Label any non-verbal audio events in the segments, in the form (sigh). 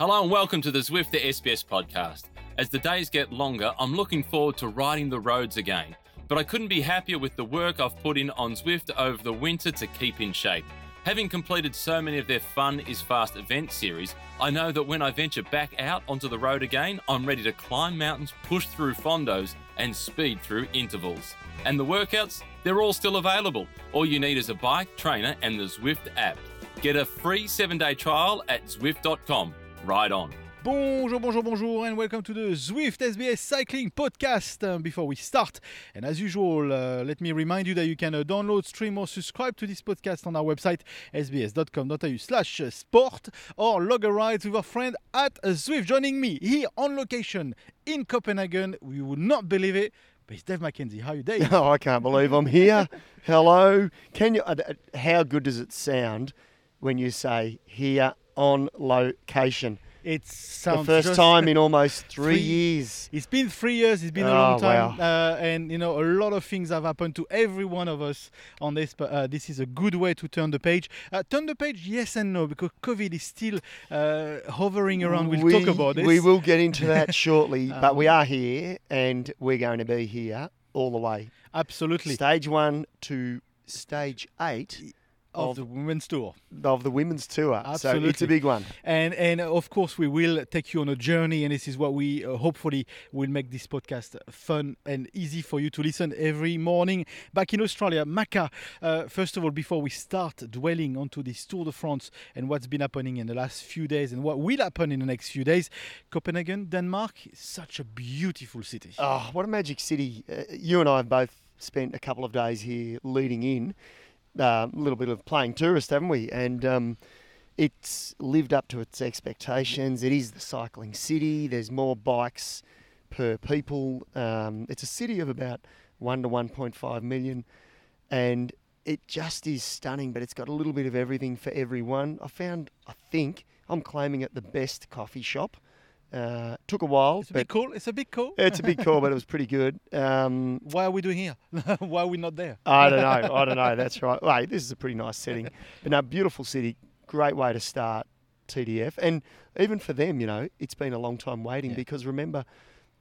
Hello and welcome to the Zwift the SBS podcast. As the days get longer, I'm looking forward to riding the roads again. But I couldn't be happier with the work I've put in on Zwift over the winter to keep in shape. Having completed so many of their Fun is Fast event series, I know that when I venture back out onto the road again, I'm ready to climb mountains, push through fondos, and speed through intervals. And the workouts, they're all still available. All you need is a bike, trainer, and the Zwift app. Get a free seven day trial at Zwift.com. Ride on. Bonjour, bonjour, bonjour, and welcome to the Zwift SBS Cycling Podcast. Uh, before we start, and as usual, uh, let me remind you that you can uh, download, stream, or subscribe to this podcast on our website sbs.com.au/slash sport, or log a ride with a friend at Zwift. Joining me here on location in Copenhagen, you would not believe it. But it's Dave McKenzie. How are you, Dave? (laughs) Oh, I can't believe I'm here. Hello. Can you? Uh, uh, how good does it sound when you say here on location? It The first time in (laughs) almost three, three- years. It's been three years. It's been a Oh, long time, wow. uh, and you know a lot of things have happened to every one of us on this. But uh, this is a good way to turn the page. Uh, turn the page, yes and no, because COVID is still uh, hovering around. We'll we, talk about this. We will get into that (laughs) shortly, but we Um, are here and we're going to be here all the way. absolutely Stage one to stage eight of of- the women's tour. of the women's tour. So it's a big one. And and of course we will take you on a journey, and this is what we uh, hopefully will make this podcast fun and easy for you to listen every morning. Back in Australia, Macca. Uh, first of all, before we start dwelling onto this Tour de France and what's been happening in the last few days and what will happen in the next few days, Copenhagen, Denmark, is such a beautiful city. Oh, what a magic city. Uh, you and I have both spent a couple of days here leading in. Uh, A little bit of playing tourist, haven't we? And um, it's lived up to its expectations. It is the cycling city. There's more bikes per people. Um, it's a city of about 1 to 1.5 million. And it just is stunning, but it's got a little bit of everything for everyone. I found, I think, I'm claiming it the best coffee shop. Uh, took a while, It's a big call. It's a big call. it's a big call, but it was pretty (laughs) good. Um, Why are we doing here? (laughs) Why are we not there? I don't know. I don't know. That's (laughs) right. Wait, this is a pretty nice setting. But no, beautiful city. Great way to start TDF. And even for them, you know, it's been a long time waiting Yeah. because remember,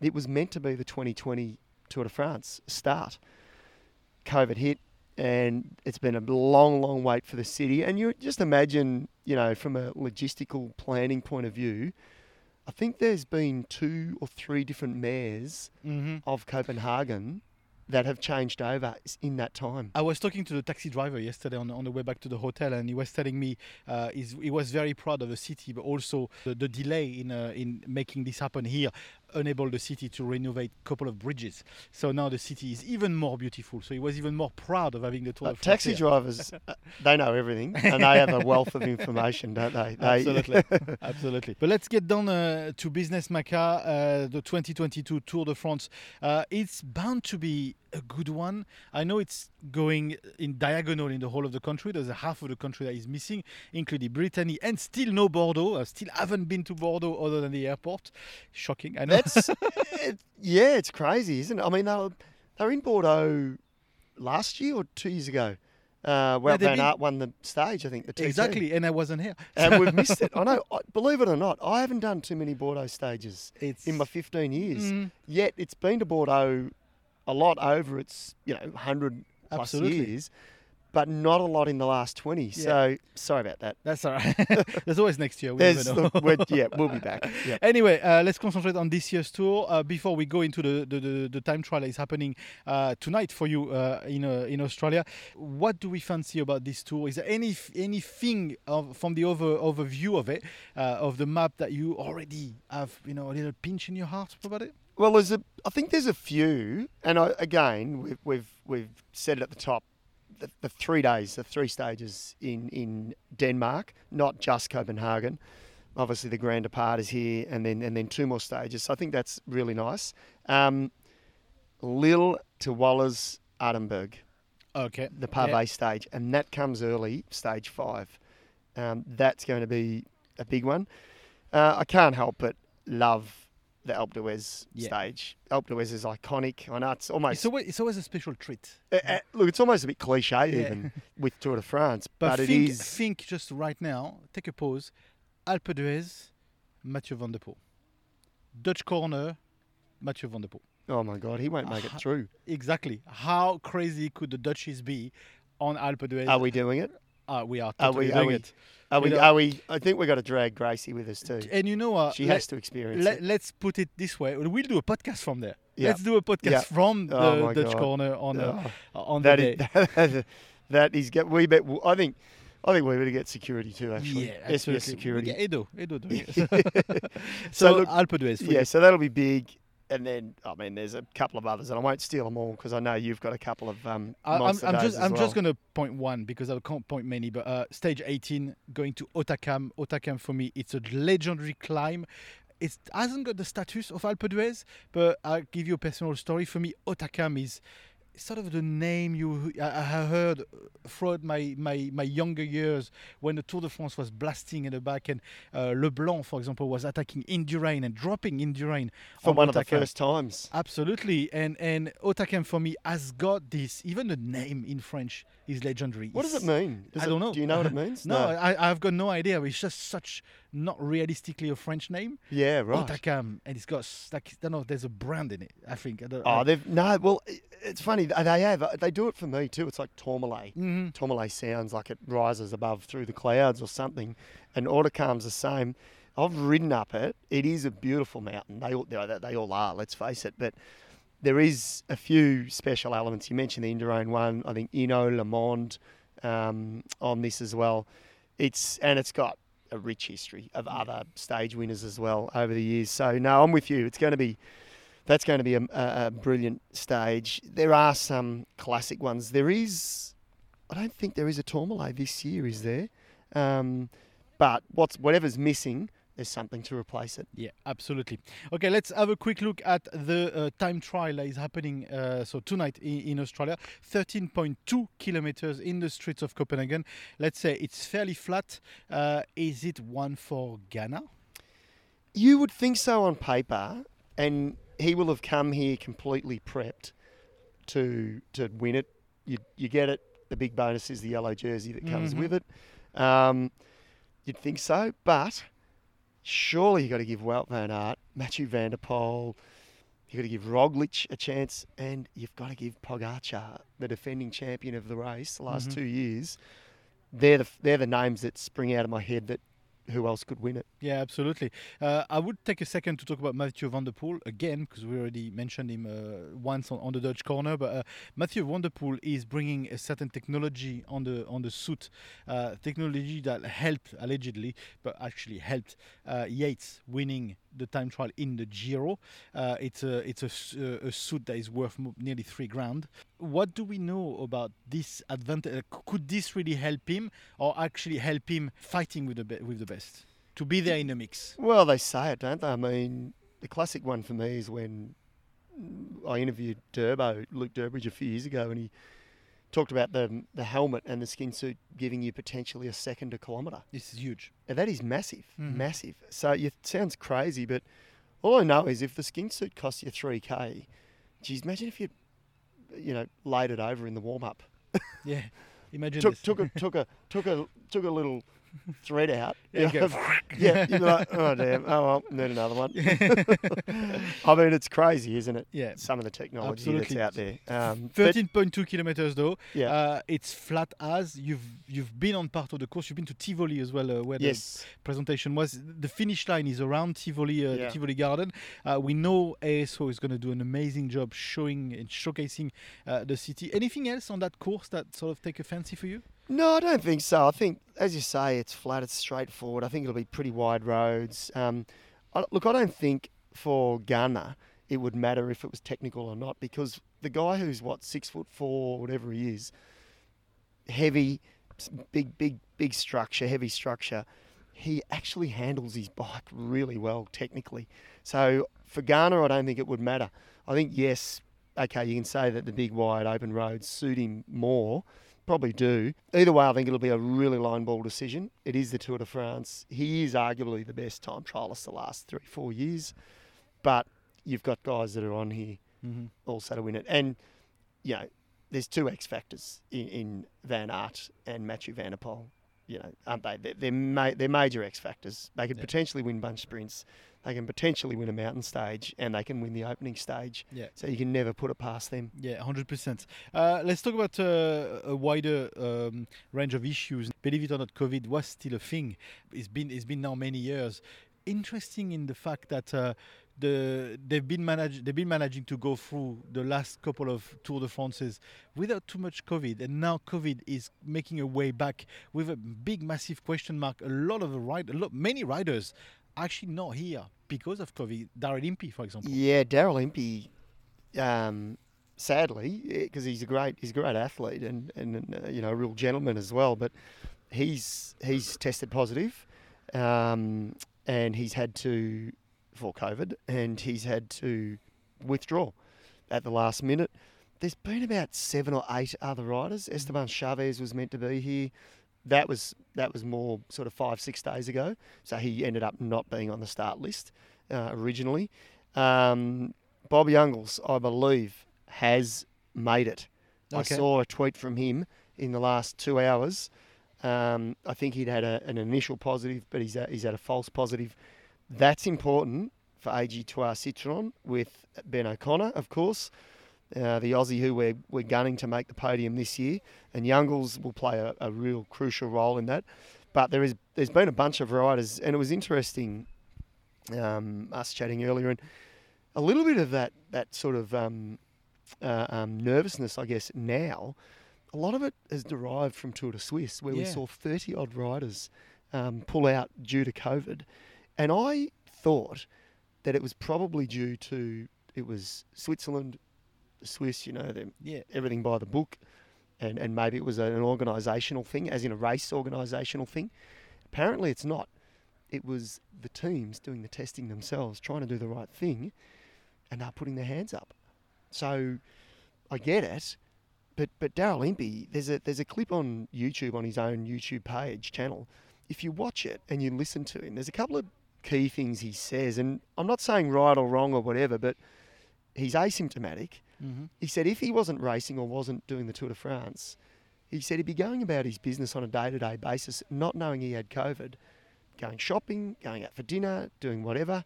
it was meant to be the 2020 Tour de France start. COVID hit, and it's been a long, long wait for the city. And you just imagine, you know, from a logistical planning point of view, I think there's been two or three different mayors hmm of Copenhagen that have changed over in that time. I was talking to the taxi driver yesterday on, on the way back to the hotel, and he was telling me uh, he's, he was very proud of the city, but also the, the delay in uh, in making this happen here enabled the city to renovate a couple of bridges. So now the city is even more beautiful. So he was even more proud of having the Tour Uh, de France taxi drivers, uh, they know everything and they have a wealth of information, don't they? they Absolutely, (laughs) absolutely. But let's get down uh, to business, Maca. Uh, the 2022 Tour de France. Uh, it's bound to be a good one. I know it's going in diagonal in the whole of the country. There's a half of the country that is missing, including Brittany, and still no Bordeaux. I still haven't been to Bordeaux other than the airport. Shocking. I know. That's, it, yeah, it's crazy, isn't it? I mean, they were, they were in Bordeaux last year or two years ago. Uh, they've Van Aert won the stage, I think, the exactly, and I wasn't here. And we've (laughs) missed it. I know. I- Believe it or not, I haven't done too many Bordeaux stages It's in my 15 years. Mm, Yet it's been to Bordeaux a lot over its, you know, 100 plus years, but not a lot in the last 20. So sorry about that. that's all right. (laughs) There's always next year. We There's the, yeah, (laughs) we'll be back. Yeah. Anyway, uh, let's concentrate on this year's tour uh, before we go into the, the, the, the time trial that is happening uh, tonight for you uh, in uh, in Australia. What do we fancy about this tour? Is there any anything of, from the over overview of it, uh, of the map that you already have, you know, a little pinch in your heart about it? Well, there's a. I think there's a few, and I, again, we've we've we've said it at the top. The, the three days, the three stages in in Denmark, not just Copenhagen. Obviously, the Grand Depart is here, and then and then two more stages. So I think that's really nice. Um, Lille to Wallers, Arenberg, Okay. the pave stage, and that comes early, stage five. Um, that's going to be a big one. Uh, I can't help but love the Alpe d'Huez Yeah. stage. Alpe d'Huez is iconic. I know it's almost It's always, it's always a special treat. uh, uh, look. It's almost a bit cliche Yeah. even (laughs) with Tour de France, But, but, think, is. think just right now, take a pause. Alpe d'Huez, Mathieu van der Poel. Dutch corner, Mathieu van der Poel. Oh my God, he won't make it through. Exactly. How crazy could the Dutchies be on Alpe d'Huez? Are we doing it? Uh, we are Are we? Are we? it. Are we? You know- Are we? I think we've got to drag Gracie with us too. And you know what? She let- has to experience let, it. let's put it this way. We'll do a podcast from there. Yeah. Let's do a podcast Yeah. from the Oh Dutch God. corner on uh, Oh, on that the is, day. (laughs) that is. Get, we bet. I think. I think we better get security too. Actually, yeah, SBS security. Yeah, Edo, Edo doing it. (laughs) (laughs) So so look- Alpe d'Huez. Yeah, you. so that'll be big. And then, I mean, there's a couple of others, and I won't steal them all because I know you've got a couple of um, I'm, I'm just I'm well. just gonna point one because I can't point many. But uh, stage 18 going to Hautacam. Hautacam for me, it's a legendary climb. It hasn't got the status of Alpe d'Huez, but I'll give you a personal story. For me, Hautacam is sort of the name you I I have heard throughout my, my, my younger years when the Tour de France was blasting in the back and uh, Leblanc, for example, was attacking Indurain and dropping Indurain for on one of the Hautacam. first times. Absolutely, and and Hautacam for me has got this. Even the name in French is legendary. What does it mean? Does I it- don't know. Do you know what it (laughs) means? No, I, I've got no idea. It's just such not realistically a French name. Yeah, right. Hautacam, and it's got like I don't know. There's a brand in it. I think. I don't, Oh, they've no. Well, it's funny. They have. They do it for me too. It's like Tourmalet. Mhm. Tourmalet sounds like it rises above through the clouds or something, and Hautacam's the same. I've ridden up it. It is a beautiful mountain. They all they all are. Let's face it. But there is a few special elements. You mentioned the Indurain one. I think Ino Le Monde um, on this as well. It's and it's got a rich history of other stage winners as well over the years. So no, I'm with you. It's going to be that's going to be a, a, a brilliant stage. There are some classic ones. There is, I don't think there is a Tourmalet this year, is there? Um, but what's whatever's missing, there's something to replace it. Yeah, absolutely. Okay, let's have a quick look at the uh, time trial that is happening. Uh, so tonight in, in Australia, 13.2 kilometers in the streets of Copenhagen. Let's say it's fairly flat. Uh, is it one for Ganna? You would think so on paper, and he will have come here completely prepped to to win it. You you get it. The big bonus is the yellow jersey that comes Mhm. with it. Um, you'd think so, but surely you've got to give Wout van Aert, Mathieu Van der Poel, you've got to give Roglic a chance, and you've got to give Pogacar, the defending champion of the race the last Mhm. two years. They're the they're the names that spring out of my head that who else could win it. Yeah, absolutely. Uh, I would take a second to talk about Mathieu van der Poel again because we already mentioned him uh, once on, on the Dutch corner. But uh, Mathieu van der Poel is bringing a certain technology on the on the suit, uh, technology that helped allegedly, but actually helped uh, Yates winning the time trial in the Giro. Uh, it's a it's a, uh, a suit that is worth nearly three grand. What do we know about this advantage? Uh, could this really help him, or actually help him fighting with the be- with the best to be there in the mix? Well, they say it, don't they? I mean, the classic one for me is when I interviewed Durbo, Luke Durbridge, a few years ago, and he talked about the the helmet and the skin suit giving you potentially a second a kilometre. This is huge. And that is massive, Mhm. massive. So it sounds crazy, but all I know is if the skin suit costs you three k, geez, imagine if you, you know, laid it over in the warm up. Yeah, imagine Took this. took a took a (laughs) took a took a little thread out. (laughs) Yeah, you know, (laughs) yeah, (laughs) you'd be like, oh damn, oh well, need another one. I mean, it's crazy, isn't it? yeah. Some of the technology Absolutely. that's out there. Um, Thirteen point two kilometers though. yeah. Uh, it's flat as you've you've been on part of the course. You've been to Tivoli as well, uh, where yes. the presentation was. The finish line is around Tivoli, uh, Yeah. the Tivoli Garden. Uh, we know ASO is going to do an amazing job showing and showcasing uh, the city. Anything else on that course that sort of take a fancy for you? No, I don't think so. I think, as you say, it's flat, it's straightforward. I think it'll be pretty wide roads. Um, I, look, I don't think for Ganna it would matter if it was technical or not because the guy who's what six foot four, whatever he is, heavy, big, big, big structure, heavy structure. He actually handles his bike really well technically. So for Ganna, I don't think it would matter. I think yes, okay, you can say that the big wide open roads suit him more. Probably do. Either way, I think it'll be a really line ball decision. It is the Tour de France. He is arguably the best time trialist the last three, four years. But you've got guys that are on here Mm-hmm. also to win it. And, you know, there's two X factors in, in Van Aert and Mathieu Van der Poel. You know, aren't they? They're they're, ma- they're major X factors. They could Yeah. potentially win bunch sprints. They can potentially win a mountain stage, and they can win the opening stage. Yeah. So you can never put it past them. Yeah, hundred percent. Uh, let's talk about uh, a wider um, range of issues. Believe it or not, COVID was still a thing. It's been it's been now many years. Interesting in the fact that uh, the they've been managed they've been managing to go through the last couple of Tour de France's without too much COVID, and now COVID is making a way back with a big massive question mark. A lot of the ride, a lot many riders actually not here because of COVID. Daryl Impey, for example. Yeah, Daryl Impey, um, sadly, because he's a great he's a great athlete and and uh, you know a real gentleman as well. But he's he's tested positive, um, and he's had to for COVID, and he's had to withdraw at the last minute. There's been about seven or eight other riders. Esteban Chaves was meant to be here. That was that was more sort of five six days ago. So he ended up not being on the start list uh, originally. Um, Bob Jungels, I believe, has made it. I saw a tweet from him in the last two hours. Um, I think he'd had a, an initial positive, but he's at, he's had a false positive. That's important for AG2R Citroën with Ben O'Connor, of course, uh, the Aussie who we're, we're gunning to make the podium this year. And Jungels will play a, a real crucial role in that. But there is there's been a bunch of riders, and it was interesting um, us chatting earlier, and a little bit of that that sort of um, uh, um, nervousness, I guess, now. A lot of it is derived from Tour de Suisse, where we saw 30 odd riders um, pull out due to COVID. And I thought that it was probably due to it was Switzerland, the Swiss, you know, them Yeah. everything by the book, and, and maybe it was an organisational thing, as in a race organisational thing. Apparently, it's not. It was the teams doing the testing themselves, trying to do the right thing, and they're putting their hands up. So I get it, but but Daryl Impey, there's a there's a clip on YouTube on his own YouTube page channel. If you watch it and you listen to him, there's a couple of key things he says, and I'm not saying right or wrong or whatever, but he's asymptomatic. Mm-hmm. He said if he wasn't racing or wasn't doing the Tour de France, he said he'd be going about his business on a day to day basis, not knowing he had COVID, going shopping, going out for dinner, doing whatever.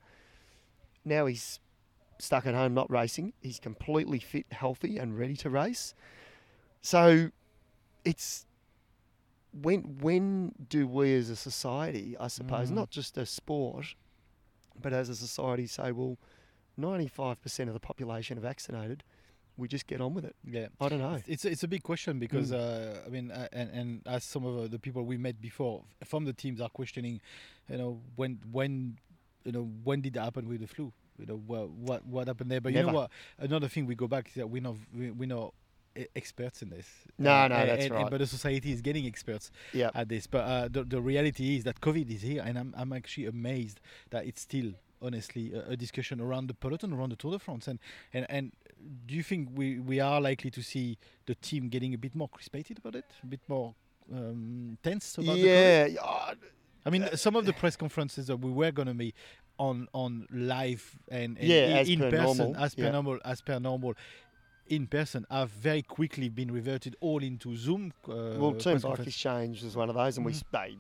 Now he's stuck at home, not racing. He's completely fit, healthy, and ready to race. So it's when when do we as a society, I suppose, Mm. not just a sport, but as a society say, well, 95% of the population are vaccinated. We just get on with it. Yeah. I don't know. It's it's a big question because Mm. uh, I mean, uh, and and as some of uh, the people we met before from the teams are questioning, you know, when when you know when did it happen with the flu? You know what what what happened there? But you know what? Another thing we go back is that we know we- we're not e- experts in this. No, no, and- that's and- right. But the society is getting experts Yeah. at this. But uh, the the reality is that COVID is here, and I'm I'm actually amazed that it's still honestly a, a discussion around the peloton, around the Tour de France, and and and do you think we we are likely to see the team getting a bit more crispated about it, a bit more um, tense about the COVID? Yeah. yeah, I mean, some of the press conferences that we were going to be on on live and, and Yeah, in, as in per person, normal, as per yeah. normal, as per normal, in person, have very quickly been reverted all into Zoom. Uh, Well, Team press Bike. Exchange was one of those, and we Mhm. s- they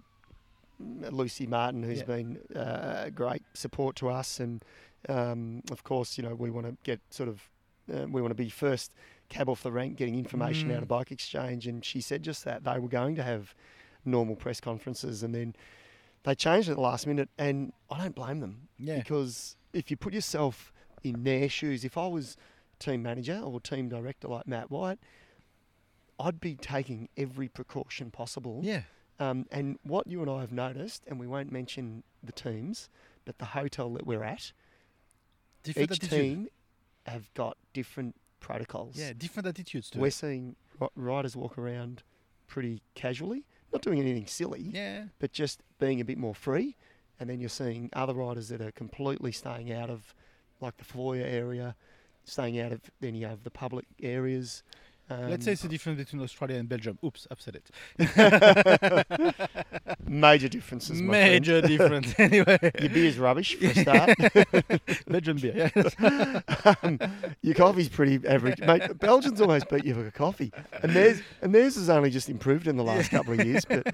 Lucy Martin, who's Yeah. been uh, a great support to us, and um, of course, you know, we want to get sort of uh, we want to be first cab off the rank, getting information out Mm. of Bike Exchange, and she said just that they were going to have normal press conferences, and then they changed at the last minute, and I don't blame them Yeah, because if you put yourself in their shoes, if I was team manager or team director like Matt White, I'd be taking every precaution possible. yeah, Um, and what you and I have noticed, and we won't mention the teams, but the hotel that we're at, different each attitude. team have got different protocols. Yeah, different attitudes to We're it. seeing riders walk around pretty casually, not doing anything silly, Yeah, but just being a bit more free. And then you're seeing other riders that are completely staying out of, like the foyer area, staying out of any of the public areas. Let's say it's the difference between Australia and Belgium. Oops, I've said it. (laughs) major differences. my friend. Major difference. (laughs) anyway, Your beer's rubbish for a start. (laughs) Belgian beer. Um, your coffee's pretty average, mate. Belgians almost beat you for coffee, and theirs and theirs has only just improved in the last couple of years. But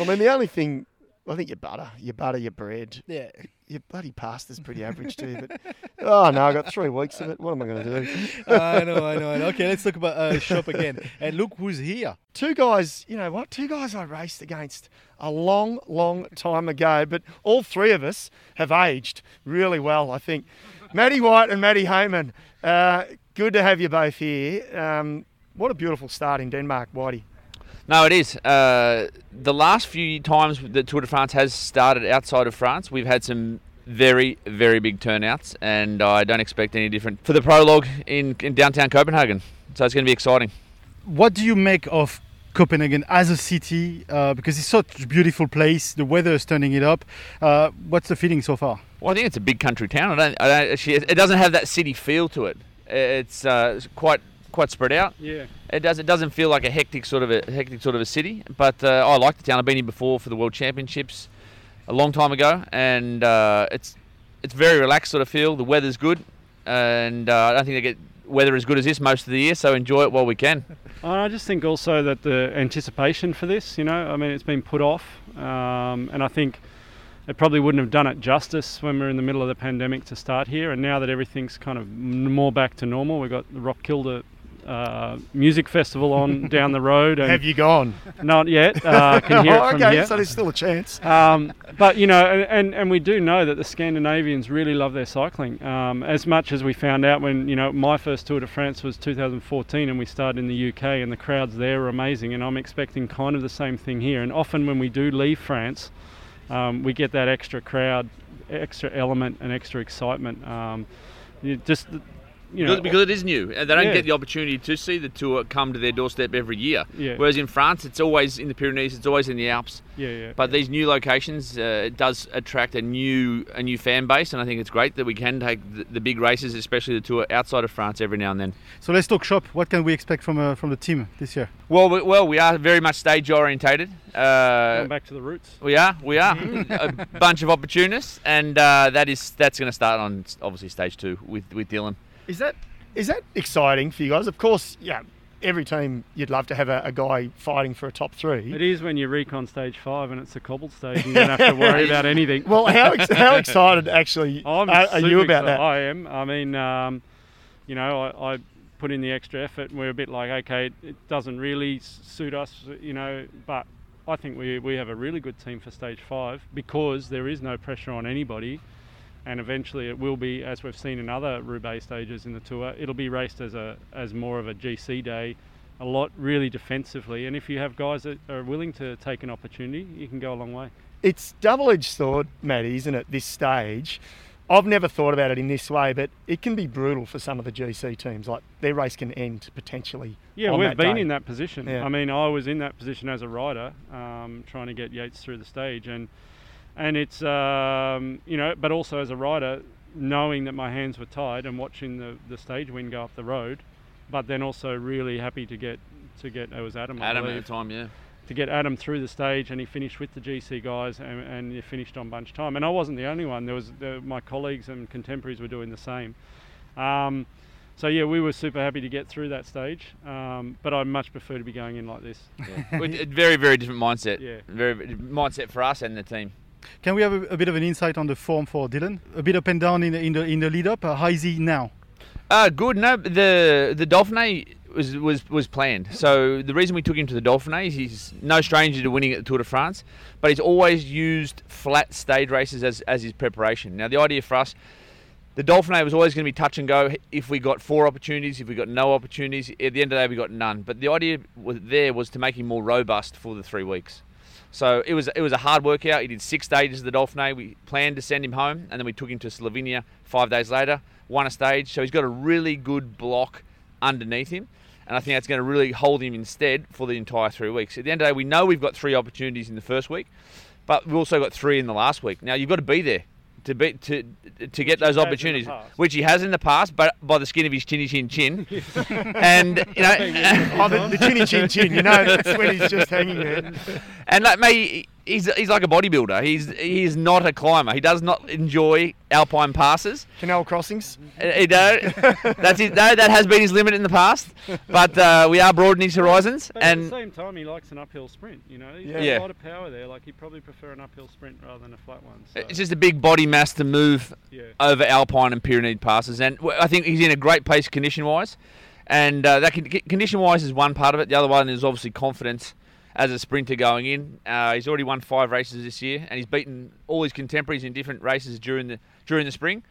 I mean, the only thing I think your butter, your butter, your bread, yeah. Your bloody pasta's pretty average too. But oh no, I got three weeks of it. What am I going to do? (laughs) I know, I know, I know. Okay, let's talk about uh, shop again. And look who's here. Two guys, you know what? Two guys I raced against a long, long time ago, but all three of us have aged really well. I think. Matty White and Matty Hayman. Uh, good to have you both here. Um, what a beautiful start in Denmark, Whitey. No, it is. Uh, the last few times that Tour de France has started outside of France, we've had some very, very big turnouts, and I don't expect any different for the prologue in, in downtown Copenhagen. So it's going to be exciting. What do you make of Copenhagen as a city? Uh, because it's such a beautiful place. The weather is turning it up. Uh, what's the feeling so far? Well, I think it's a big country town. I don't, I don't it doesn't have that city feel to it. It's, uh, it's quite quite spread out. Yeah. It does. It doesn't feel like a hectic sort of a hectic sort of a city. But uh, I like the town. I've been here before for the World Championships a long time ago, and uh, it's it's very relaxed sort of feel. The weather's good, and uh, I don't think they get weather as good as this most of the year. So enjoy it while we can. (laughs) I just think also that the anticipation for this, you know, I mean, it's been put off, um, and I think it probably wouldn't have done it justice when we are in the middle of the pandemic to start here. And now that everything's kind of more back to normal, we've got the Roskilde uh, music festival on (laughs) down the road. And Have you gone? Not yet. Uh, can hear it (laughs) oh, from okay, here. so there's still a chance. Um, but you know, and, and, and we do know that the Scandinavians really love their cycling. Um, as much as we found out when you know my first Tour de France was 2014, and we started in the UK, and the crowds there were amazing. And I'm expecting kind of the same thing here. And often when we do leave France, um, we get that extra crowd, extra element, and extra excitement. Um, just you know, because, because it is new, and they don't Yeah. get the opportunity to see the tour come to their doorstep every year. Yeah. Whereas in France, it's always in the Pyrenees, it's always in the Alps. yeah, yeah. But these new locations, uh, it does attract a new a new fan base, and I think it's great that we can take the, the big races, especially the tour outside of France, every now and then. So let's talk shop. What can we expect from uh, from the team this year? Well, we, well, we are very much stage orientated. Uh, Going back to the roots. we are, we are (laughs) a bunch of opportunists, and uh, that is that's going to start on obviously stage two with with Dylan. Is that is that exciting for you guys? Of course, yeah. Every team you'd love to have a, a guy fighting for a top three. It is when you recon stage five and it's a cobbled stage and you don't have to worry (laughs) about anything. Well, how ex- how (laughs) excited actually I'm are, are you about excited. that? I am. I mean, um, you know, I, I put in the extra effort, and we're a bit like, okay, it, it doesn't really suit us, you know, but I think we we have a really good team for stage five because there is no pressure on anybody. And eventually, it will be, as we've seen in other Roubaix stages in the tour, it'll be raced as a as more of a GC day, a lot really defensively. And if you have guys that are willing to take an opportunity, you can go a long way. It's double-edged sword, Matty, isn't it? This stage. I've never thought about it in this way, but it can be brutal for some of the GC teams. Like their race can end potentially. Yeah, we've been day. in that position. Yeah. I mean, I was in that position as a rider, um, trying to get Yates through the stage, and and it's um, you know, but also as a rider, knowing that my hands were tied and watching the, the stage wind go up the road, but then also really happy to get to get it was Adam, I Adam at the time, yeah. to get Adam through the stage, and he finished with the GC guys, and, and he finished on bunch time. And I wasn't the only one. There was the, my colleagues and contemporaries were doing the same. Um, so yeah, we were super happy to get through that stage, um, but I much prefer to be going in like this. yeah. A very very different mindset. Yeah. Very very- mindset for us and the team. Can we have a, a bit of an insight on the form for Dylan? A bit up and down in the in the, in the lead up. Uh, how is he now? Uh, good. No, the the Dauphiné was was was planned. So the reason we took him to the Dauphiné is he's no stranger to winning at the Tour de France, but he's always used flat stage races as as his preparation. Now the idea for us. The Dauphiné was always going to be touch and go. If we got four opportunities, if we got no opportunities, at the end of the day we got none. But the idea there was to make him more robust for the three weeks. So it was it was a hard workout. He did six stages of the Dauphiné. We planned to send him home, and then we took him to Slovenia five days later. Won a stage, so he's got a really good block underneath him, and I think that's going to really hold him instead for the entire three weeks. At the end of the day, we know we've got three opportunities in the first week, but we've also got three in the last week. Now you've got to be there to be to to get those he has in the opportunities, which he has in the past, but by the skin of his chinny chin chin. (laughs) and you know, (laughs) Oh, the, the chinny chin chin, you know, that's when he's just hanging there. and like me, he's he's like a bodybuilder. He's he is not a climber. He does not enjoy alpine passes. Canal crossings. Uh, He don't. That's his, no, that has been his limit in the past. But uh, we are broadening his horizons, But at the same time, he likes an uphill sprint. You know, he's Yeah. got Yeah. a lot of power there. Like he'd probably prefer an uphill sprint rather than a flat one. So, it's just a big body mass to move yeah. over Alpine and Pyreneed passes, and w- I think he's in a great place condition wise. And uh, that condition wise is one part of it. The other one is obviously confidence as a sprinter going in. Uh, he's already won five races this year, and he's beaten all his contemporaries in different races during the during the spring.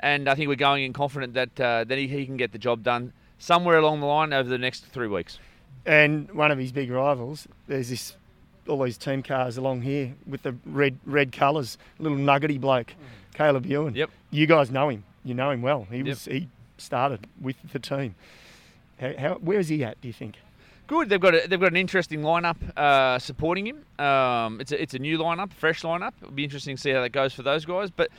And I think we're going in confident that uh, that he, he can get the job done somewhere along the line over the next three weeks. And one of his big rivals, there's this, all these team cars along here with the red red colours, little nuggety bloke, Caleb Ewan. Yep. You guys know him. You know him well. He Yep. was he started with the team. How, how where is he at? Do you think? Good. They've got a, they've got an interesting lineup uh, supporting him. Um, it's a, it's a new lineup, fresh lineup. It'll be interesting to see how that goes for those guys. But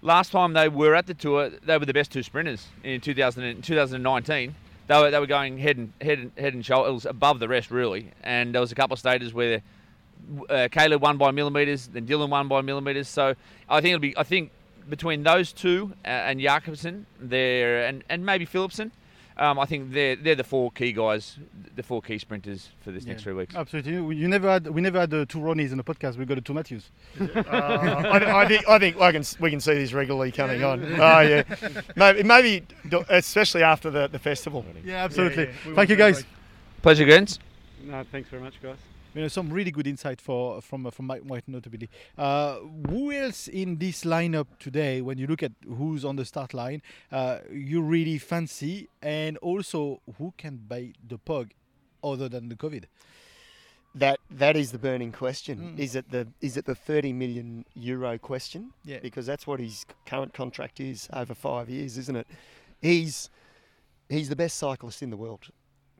last time they were at the tour, they were the best two sprinters in 2000 2019. They were, they were going head and head and head and shoulders above the rest really. And there was a couple of stages where uh, Caleb won by millimeters, then Dylan won by millimeters. So I think it'll be I think between those two uh, and Jakobsen there and, and maybe Philipsen. Um, I think they're they're the four key guys, the four key sprinters for this next three weeks. Absolutely. You- You never had we never had uh, two Ronnies in the podcast. We've got the two Matthews. (laughs) Uh, I, I think I think I can, we can see this regularly coming on. Oh yeah, maybe, maybe especially after the, the festival. Yeah, absolutely. yeah. We Thank you, guys. Pleasure, Gents. No, thanks very much, guys. You know, some really good insight for from from Mike White, notably. Uh, who else in this lineup today? When you look at who's on the start line, uh, you really fancy, and also who can bite the pug, other than the COVID. That that is the burning question. Mm. Is it the is it the 30 million euro question? Yeah. Because that's what his current contract is over five years, isn't it? He's he's the best cyclist in the world,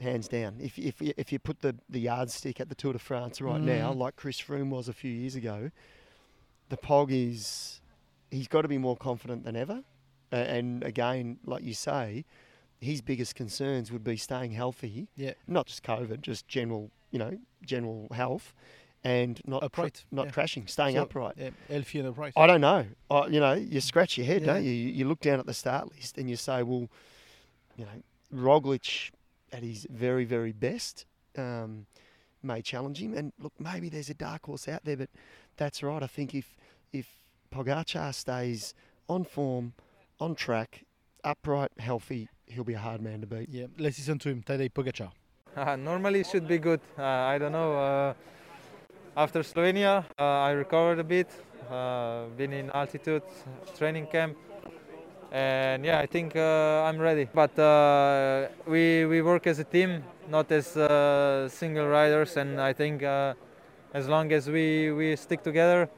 hands down. If if you- if you put the the yardstick at the Tour de France right now, Mm. like Chris Froome was a few years ago, the Pog is he's got to be more confident than ever. Uh, and again, like you say, his biggest concerns would be staying healthy Yeah. not just COVID, just general, you know, general health, and not cr- Upright, not yeah. crashing, staying So, upright. Yeah, healthy and upright. I don't know. I, you know, you scratch your head, don't Yeah. you? You look down at the start list and you say, well, you know, Roglic at his very, very best um, may challenge him. And look, maybe there's a dark horse out there, but that's right. I think if if Pogacar stays on form, on track, upright, healthy, he'll be a hard man to beat. Yeah, let's listen to him. Tadej Pogacar. Uh, normally it should be good. Uh, I don't know. Uh, after Slovenia, uh, I recovered a bit. Uh, been in altitude training camp, and yeah, I think uh, I'm ready. But uh, we we work as a team, not as uh, single riders, and I think uh, as long as we we stick together,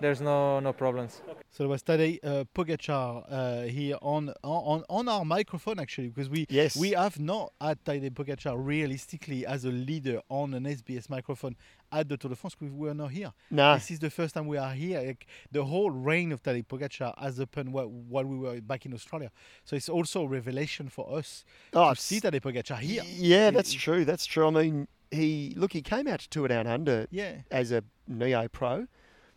there's no no problems. So it was Tadej uh, Pogacar uh, here on, on on our microphone actually because we Yes. we have not had Tadej Pogacar realistically as a leader on an SBS microphone at the Tour de France because we were not here. No. This is the first time we are here. Like, the whole reign of Tadej Pogacar has happened while, while we were back in Australia. So it's also a revelation for us Oh, to it's- see Tadej Pogacar here. Yeah, that's true. That's true. I mean, he look, he came out to Tour Down Under Yeah, as a neo pro.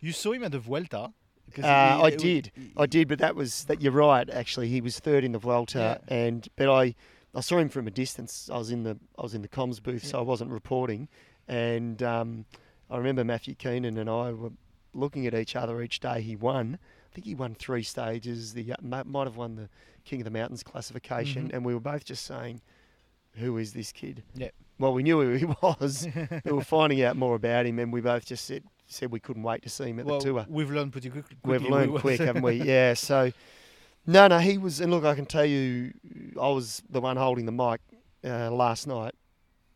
You saw him at the Vuelta. Uh, he- I he- did, I did, but that was that. You're right. Actually, he was third in the Vuelta, and but I, I saw him from a distance. I was in the I was in the comms booth, so I wasn't reporting, and um, I remember Matthew Keenan and I were looking at each other each day. He won. I think he won three stages. The uh, might have won the King of the Mountains classification, Mhm. and we were both just saying, "Who is this kid?" Yeah. Well, we knew who he (laughs) was. we were finding out more about him, and we both just said said we couldn't wait to see him at well, the tour. We've learned pretty quick, quickly. We've learned was- quick, haven't we? (laughs) Yeah. So, no, no, he was, and look, I can tell you, I was the one holding the mic uh, last night.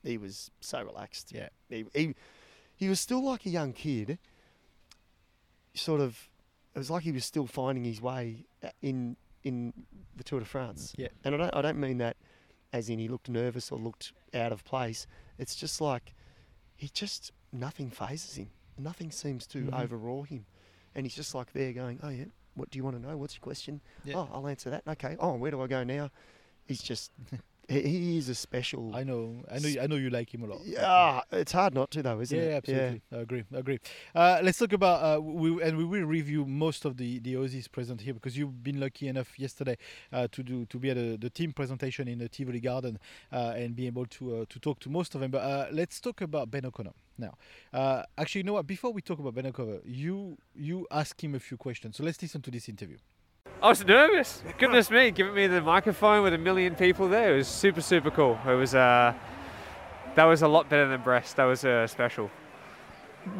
He was so relaxed. Yeah. He, he, he was still like a young kid. Sort of, it was like he was still finding his way uh, in in the Tour de France. Yeah. And I don't, I don't mean that as in he looked nervous or looked out of place. It's just like he just nothing phases him. Nothing seems to Mhm. overawe him, and he's just like there going, "Oh yeah, what do you want to know? What's your question? Yeah. Oh, I'll answer that. Okay. Oh, where do I go now? He's just (laughs) he, he is a special. I know, I know, I know you like him a lot. yeah, it's hard not to though, isn't yeah, it? Yeah, absolutely. I agree. I agree. Uh, let's talk about uh, we and we will review most of the the Aussies present here because you've been lucky enough yesterday uh, to do to be at a, the team presentation in the Tivoli Garden uh, and be able to uh, to talk to most of them. But uh, let's talk about Ben O'Connor now. Uh, actually, you know what? Before we talk about Ben O'Connor, you you ask him a few questions. So let's listen to this interview. I was nervous. Goodness me, giving me the microphone with a million people there. It was super, super cool. It was, uh, that was a lot better than Brest. That was uh, special.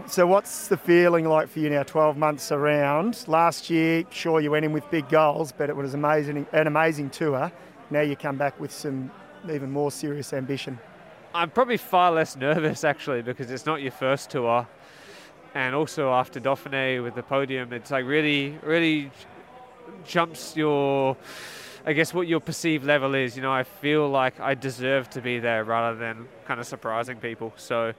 So, what's the feeling like for you now, 12 months around? Last year, sure, you went in with big goals, but it was amazing, an amazing tour. Now you come back with some even more serious ambition. I'm probably far less nervous actually because it's not your first tour. And also after Dauphiné with the podium, it's like really, really jumps your, I guess, what your perceived level is. You know, I feel like I deserve to be there rather than kind of surprising people. So,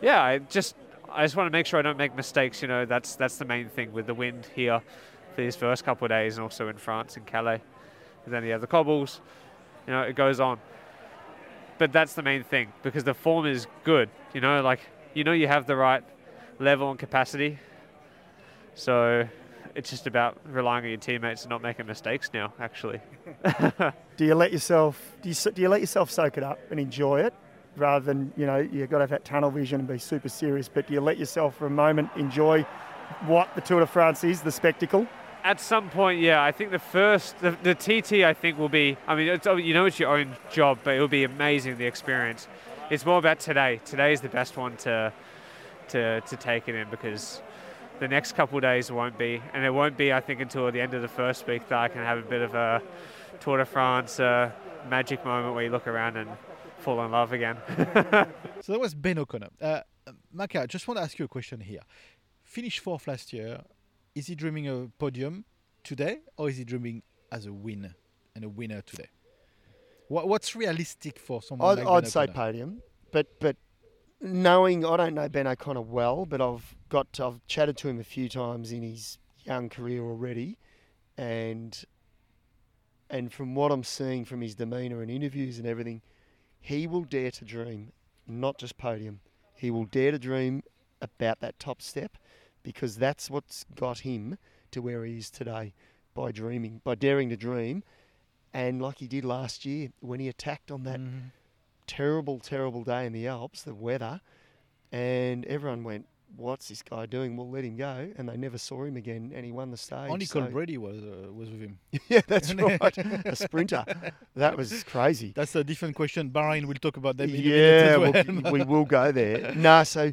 yeah, I just, I just want to make sure I don't make mistakes. You know, that's that's the main thing with the wind here for these first couple of days, and also in France and Calais. And then you have the cobbles. You know, it goes on. But that's the main thing because the form is good. You know, like you know you have the right level and capacity. So it's just about relying on your teammates and not making mistakes now. Actually, (laughs) Do you let yourself do you, do you let yourself soak it up and enjoy it, rather than you know you've got to have that tunnel vision and be super serious? But do you let yourself for a moment enjoy what the Tour de France is, the spectacle? at some point, yeah, I think the first, the, the TT, I think will be. I mean, it's, oh, you know, it's your own job, but it will be amazing the experience. It's more about today. Today is the best one to to to take it in because the next couple of days won't be, and it won't be, I think, until the end of the first week that I can have a bit of a Tour de France uh, magic moment where you look around and fall in love again. (laughs) So that was Ben O'Connor. Uh, Maka, I just want to ask you a question here. Finished fourth last year. Is he dreaming of a podium today, or is he dreaming as a win and a winner today? What, what's realistic for someone I'd, like I'd Ben say podium, but but knowing I don't know Ben O'Connor well, but I've got to, I've chatted to him a few times in his young career already, and and from what I'm seeing from his demeanour and interviews and everything, he will dare to dream, not just podium. He will dare to dream about that top step, because that's what's got him to where he is today by dreaming, by daring to dream, and like he did last year when he attacked on that Mhm. Terrible, terrible day in the Alps, the weather, and everyone went, "What's this guy doing? We'll let him go." And they never saw him again, and he won the stage. Only so- Colbrelli was uh, was with him. (laughs) yeah, that's (laughs) right, a sprinter. That was crazy. That's a different question. Bahrain, we'll talk about that. Yeah, we'll- well. (laughs) we will go there. No, so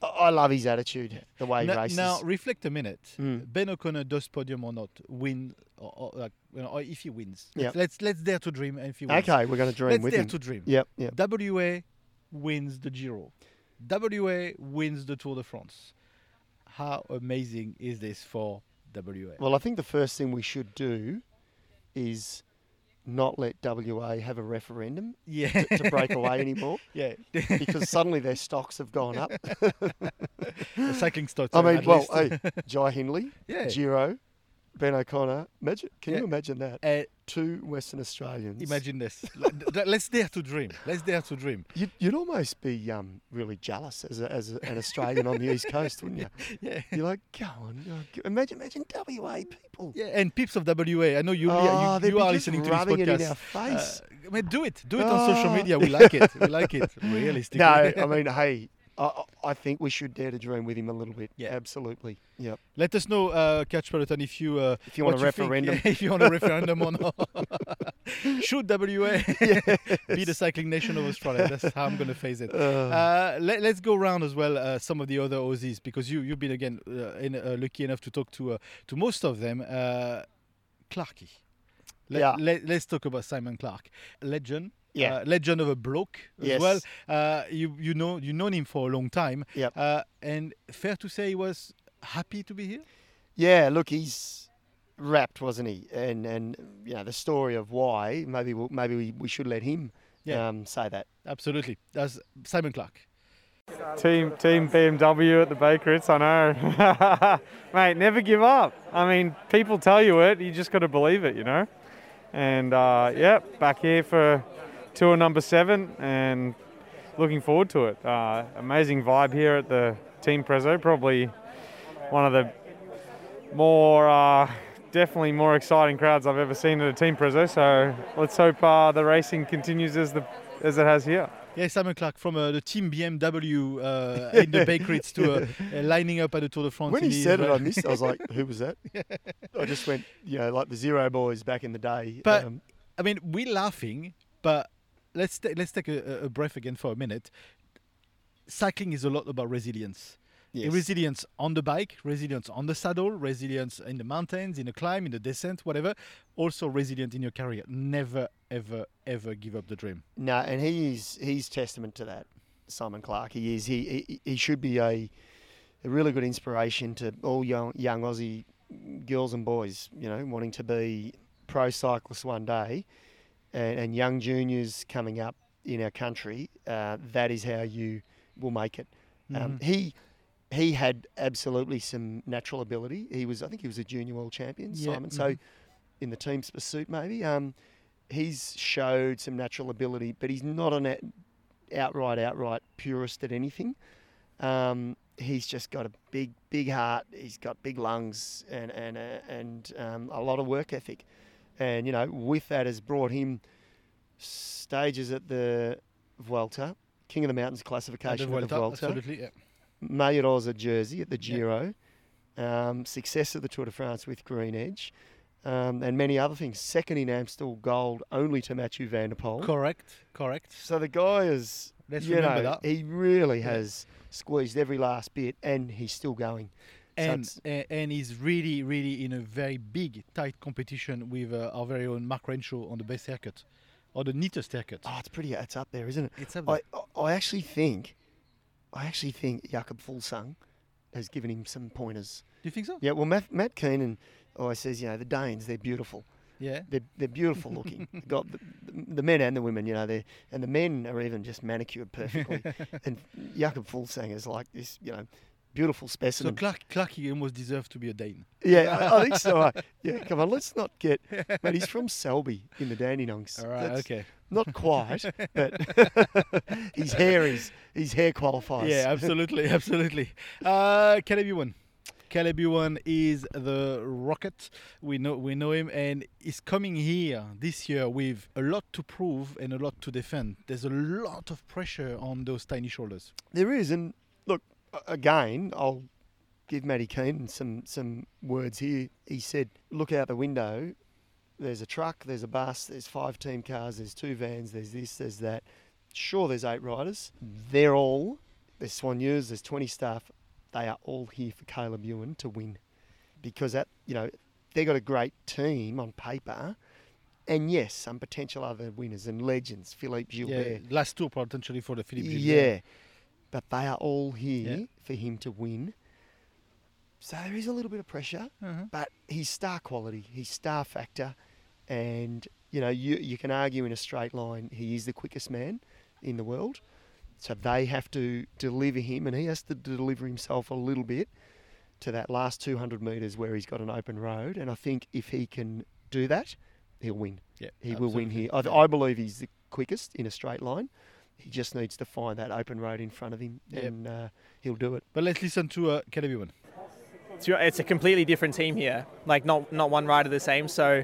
I I love his attitude, the way he now, races. now, reflect a minute. Mm. Ben O'Connor does podium or not, win, or, or, like, you know, or if he wins. Let's, Yep. let's let's dare to dream, and if he wins. okay, we're going to dream let's with dare him. to dream. Yep, yep. WA wins the Giro. WA wins the Tour de France. How amazing is this for WA? Well, I think the first thing we should do is not let WA have a referendum yeah, to, to break away (laughs) anymore yeah. because suddenly their stocks have gone up. (laughs) The cycling stats. I mean, well, hey, Jai Hindley, (laughs) yeah. Giro, Ben O'Connor. Imagine, can Yeah. you imagine that? Uh, Two Western Australians. imagine this. (laughs) Let- th- Let's dare to dream. Let's dare to dream. You'd, you'd almost be um, really jealous as, a, as a, an Australian on the East Coast, wouldn't you? (laughs) Yeah. You're like, go on. oh, Imagine, imagine WA people. Yeah, and peeps of WA. I know you, Oh, you, you are listening to this rubbing it in podcast. our face. Uh, I mean, do it. Do it on social Oh. media. We like it. We like it. (laughs) Realistically. no, I mean, hey, I, I- I think we should dare to dream with him a little bit. Yeah. Absolutely. Yeah. Let us know, uh, Catch Peloton, if you uh, If you want a think. referendum. Yeah, (laughs) if you want a referendum or not. (laughs) Should WA (laughs) be the cycling nation of Australia? That's how I'm going to phrase it. Uh, Uh, let, us go around as well uh, some of the other Aussies because you you've been again uh, in, uh, lucky enough to talk to uh, to most of them. Uh, Clarky. Let, Yeah. let, us talk about Simon Clarke, legend. Yeah. Uh, legend of a bloke as Yes. well. Uh, you you know you known him for a long time. Yep. Uh, and fair to say he was happy to be here. yeah, look, he's wrapped, wasn't he? And and you know the story of why. Maybe we'll, maybe we, we should let him Yeah. um, say that. Absolutely. That's Simon Clarke. Team Team BMW at the Bakerits, I know. (laughs) Mate, never give up. I mean, people tell you it, you just got to believe it, you know. And uh, yeah, back here for tour number seven, and looking forward to it. Uh, amazing vibe here at the Team Prezzo, probably one of the more, uh, definitely more exciting crowds I've ever seen at a Team Prezzo. So let's hope uh, the racing continues as the as it has here. Yeah, Simon Clarke from uh, the team BMW uh, in the Bakerits to uh, (laughs) uh, lining up at the Tour de France. When he said it, I missed. I was like, (laughs) "Who was that?" I just went, you know, like the Zero Boys back in the day. But um, I mean, we're laughing, but let's ta- let's take a, a breath again for a minute. Cycling is a lot about resilience. yes. Resilience on the bike, resilience on the saddle, resilience in the mountains, in the climb, in the descent, whatever. Also resilient in your career. Never, ever, ever give up the dream. No, and he's he's testament to that, Simon Clarke. He is. He he, he should be a a really good inspiration to all young young Aussie girls and boys. You know, wanting to be pro cyclists one day, and, and young juniors coming up in our country. Uh, that is how you will make it. Um, Mhm. he. He had absolutely some natural ability. He was, I think, he was a junior world champion, Yeah, Simon. So, mhm. in the team's pursuit, maybe. Um, he's showed some natural ability, but he's not an outright, outright purist at anything. Um, he's just got a big, big heart. He's got big lungs and and uh, and um, a lot of work ethic, and you know, with that has brought him stages at the Vuelta, King of the Mountains At the classification at the Vuelta, absolutely. Yeah. Mayoros jersey at the Yeah. Giro, um, success at the Tour de France with Green Edge, um, and many other things. Second in Amstel Gold only to Mathieu Van der Poel. Correct. Correct. So the guy is, Let's you remember know, that. he really Yeah. has squeezed every last bit, and he's still going. So and it's- and he's really really in a very big tight competition with uh, our very own Mark Renshaw on the best haircut or the neatest haircut. Oh, it's pretty. It's up there, isn't it? It's up there. I, I actually think, I actually think Jakob Fuglsang has given him some pointers. Do you think so? Yeah. Well, Matt, Matt Keenan always says, you know, the Danes, they're beautiful. Yeah. They're, they're beautiful looking. (laughs) Got the, the men and the women, you know, they and the men are even just manicured perfectly. (laughs) and Jakob Fuglsang is like this, you know, beautiful So specimen. Clarke Clarke he almost deserves to be a Dane. yeah, I, I think so. (laughs) Yeah, come on, let's not get. But he's from Selby in the Dandenongs. All right. That's okay. Not quite, but (laughs) his hair is his hair qualifies. Yeah, absolutely, (laughs) absolutely. Uh, Caleb Ewan. Caleb Ewan is the rocket. We know we know him, and he's coming here this year with a lot to prove and a lot to defend. There's a lot of pressure on those tiny shoulders. There is, and again. I'll give Matty Keenan some some words here. He said, "Look out the window. There's a truck. There's a bus. There's five team cars. There's two vans. There's this. There's that. Sure, there's eight riders. They're all there's soigneurs. There's 20 staff. They are all here for Caleb Ewan to win, because that you know they got a great team on paper." And yes, some potential other winners and legends, Philippe Gilbert, Yeah, last tour potentially for the Philippe Gilbert. yeah, but they are all here Yeah. for him to win. So there is a little bit of pressure, Uh-huh. but he's star quality, he's star factor, and you know you you can argue in a straight line he is the quickest man in the world. So they have to deliver him, and he has to deliver himself a little bit to that last 200 metres where he's got an open road. And I think if he can do that, he'll win. Yeah, He will win here. I, I believe he's the quickest in a straight line. He just needs to find that open road in front of him, Yep. and uh, he'll do it. But let's listen to uh, Caleb Ewan. it's, it's a completely different team here. Like not not one rider the same. So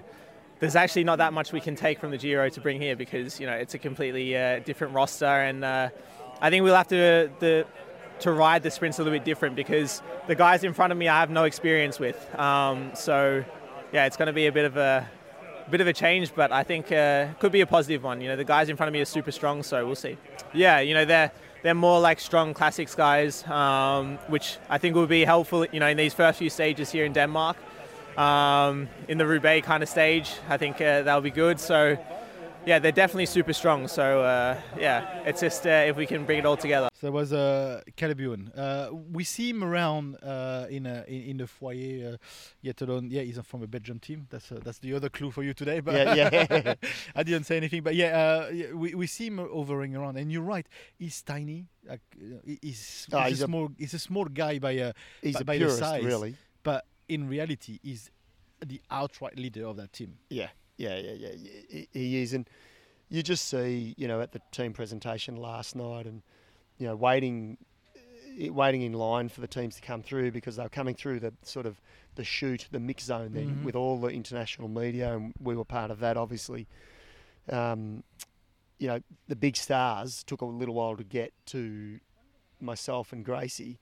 there's actually not that much we can take from the Giro to bring here because you know it's a completely uh, different roster, and uh, I think we'll have to the to ride the sprints a little bit different because the guys in front of me I have no experience with. Um, so yeah, it's going to be a bit of a bit of a change, but I think uh, could be a positive one. You know, the guys in front of me are super strong, so we'll see. Yeah, you know they're they're more like strong classics guys, um, which I think will be helpful. You know, in these first few stages here in Denmark, um, in the Roubaix kind of stage, I think uh, that'll be good. So. Yeah, they're definitely super strong. So uh, yeah, it's just uh, if we can bring it all together. So that was uh, Caleb Ewan. Uh, we see him around uh, in, a, in in the foyer, uh, yet alone. Yeah, he's from a Belgium team. That's uh, that's the other clue for you today. But Yeah, yeah. (laughs) I didn't say anything. But yeah, uh, we, we see him hovering around, and you're right. He's tiny. Like uh, he- he's, Oh, he's, he's a a- small. He's a small guy by uh, He's by, a by purist, the size. really. But in reality, he's the outright leader of that team. Yeah, yeah, yeah, yeah. He, is, and you just see, you know, at the team presentation last night, and you know, waiting, eh, waiting in line for the teams to come through because they were coming through the sort of the shoot, the mix zone then Mhm. with all the international media, and we were part of that, obviously. Um, you know, the big stars took a little while to get to myself and Gracie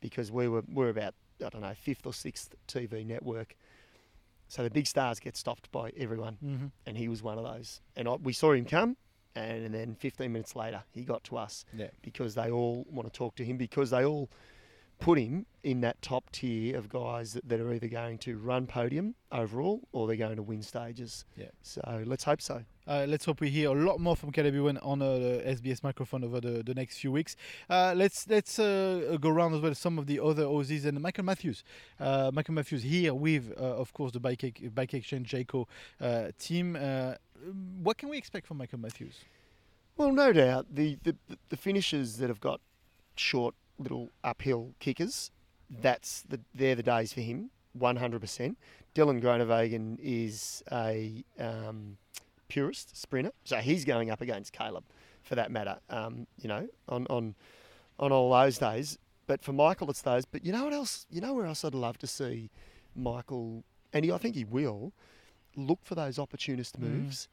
because we were we are about I don't know fifth or sixth TV network. So the big stars get stopped by everyone, Mm-hmm. and he was one of those. And I, we saw him come, and then 15 minutes later he got to us Yeah. because they all want to talk to him because they all put him in that top tier of guys that, that are either going to run podium overall or they're going to win stages. Yeah. So let's hope so. Uh, let's hope we hear a lot more from Caleb Ewan on uh, the SBS microphone over the, the next few weeks. Uh, let's let's uh, go around as well some of the other Aussies and Michael Matthews. Uh, Michael Matthews here with, uh, of course, the Bike, Bike Exchange Jayco uh, team. Uh, what can we expect from Michael Matthews? Well, no doubt the, the the finishers that have got short little uphill kickers, that's the they're the days for him, one hundred percent. Dylan Groenewegen is a um, purist sprinter, so he's going up against Caleb, for that matter. Um, you know, on on on all those days. But for Michael, it's those. But you know what else? You know where else I'd love to see Michael, and he, I think he will look for those opportunist Mm. moves,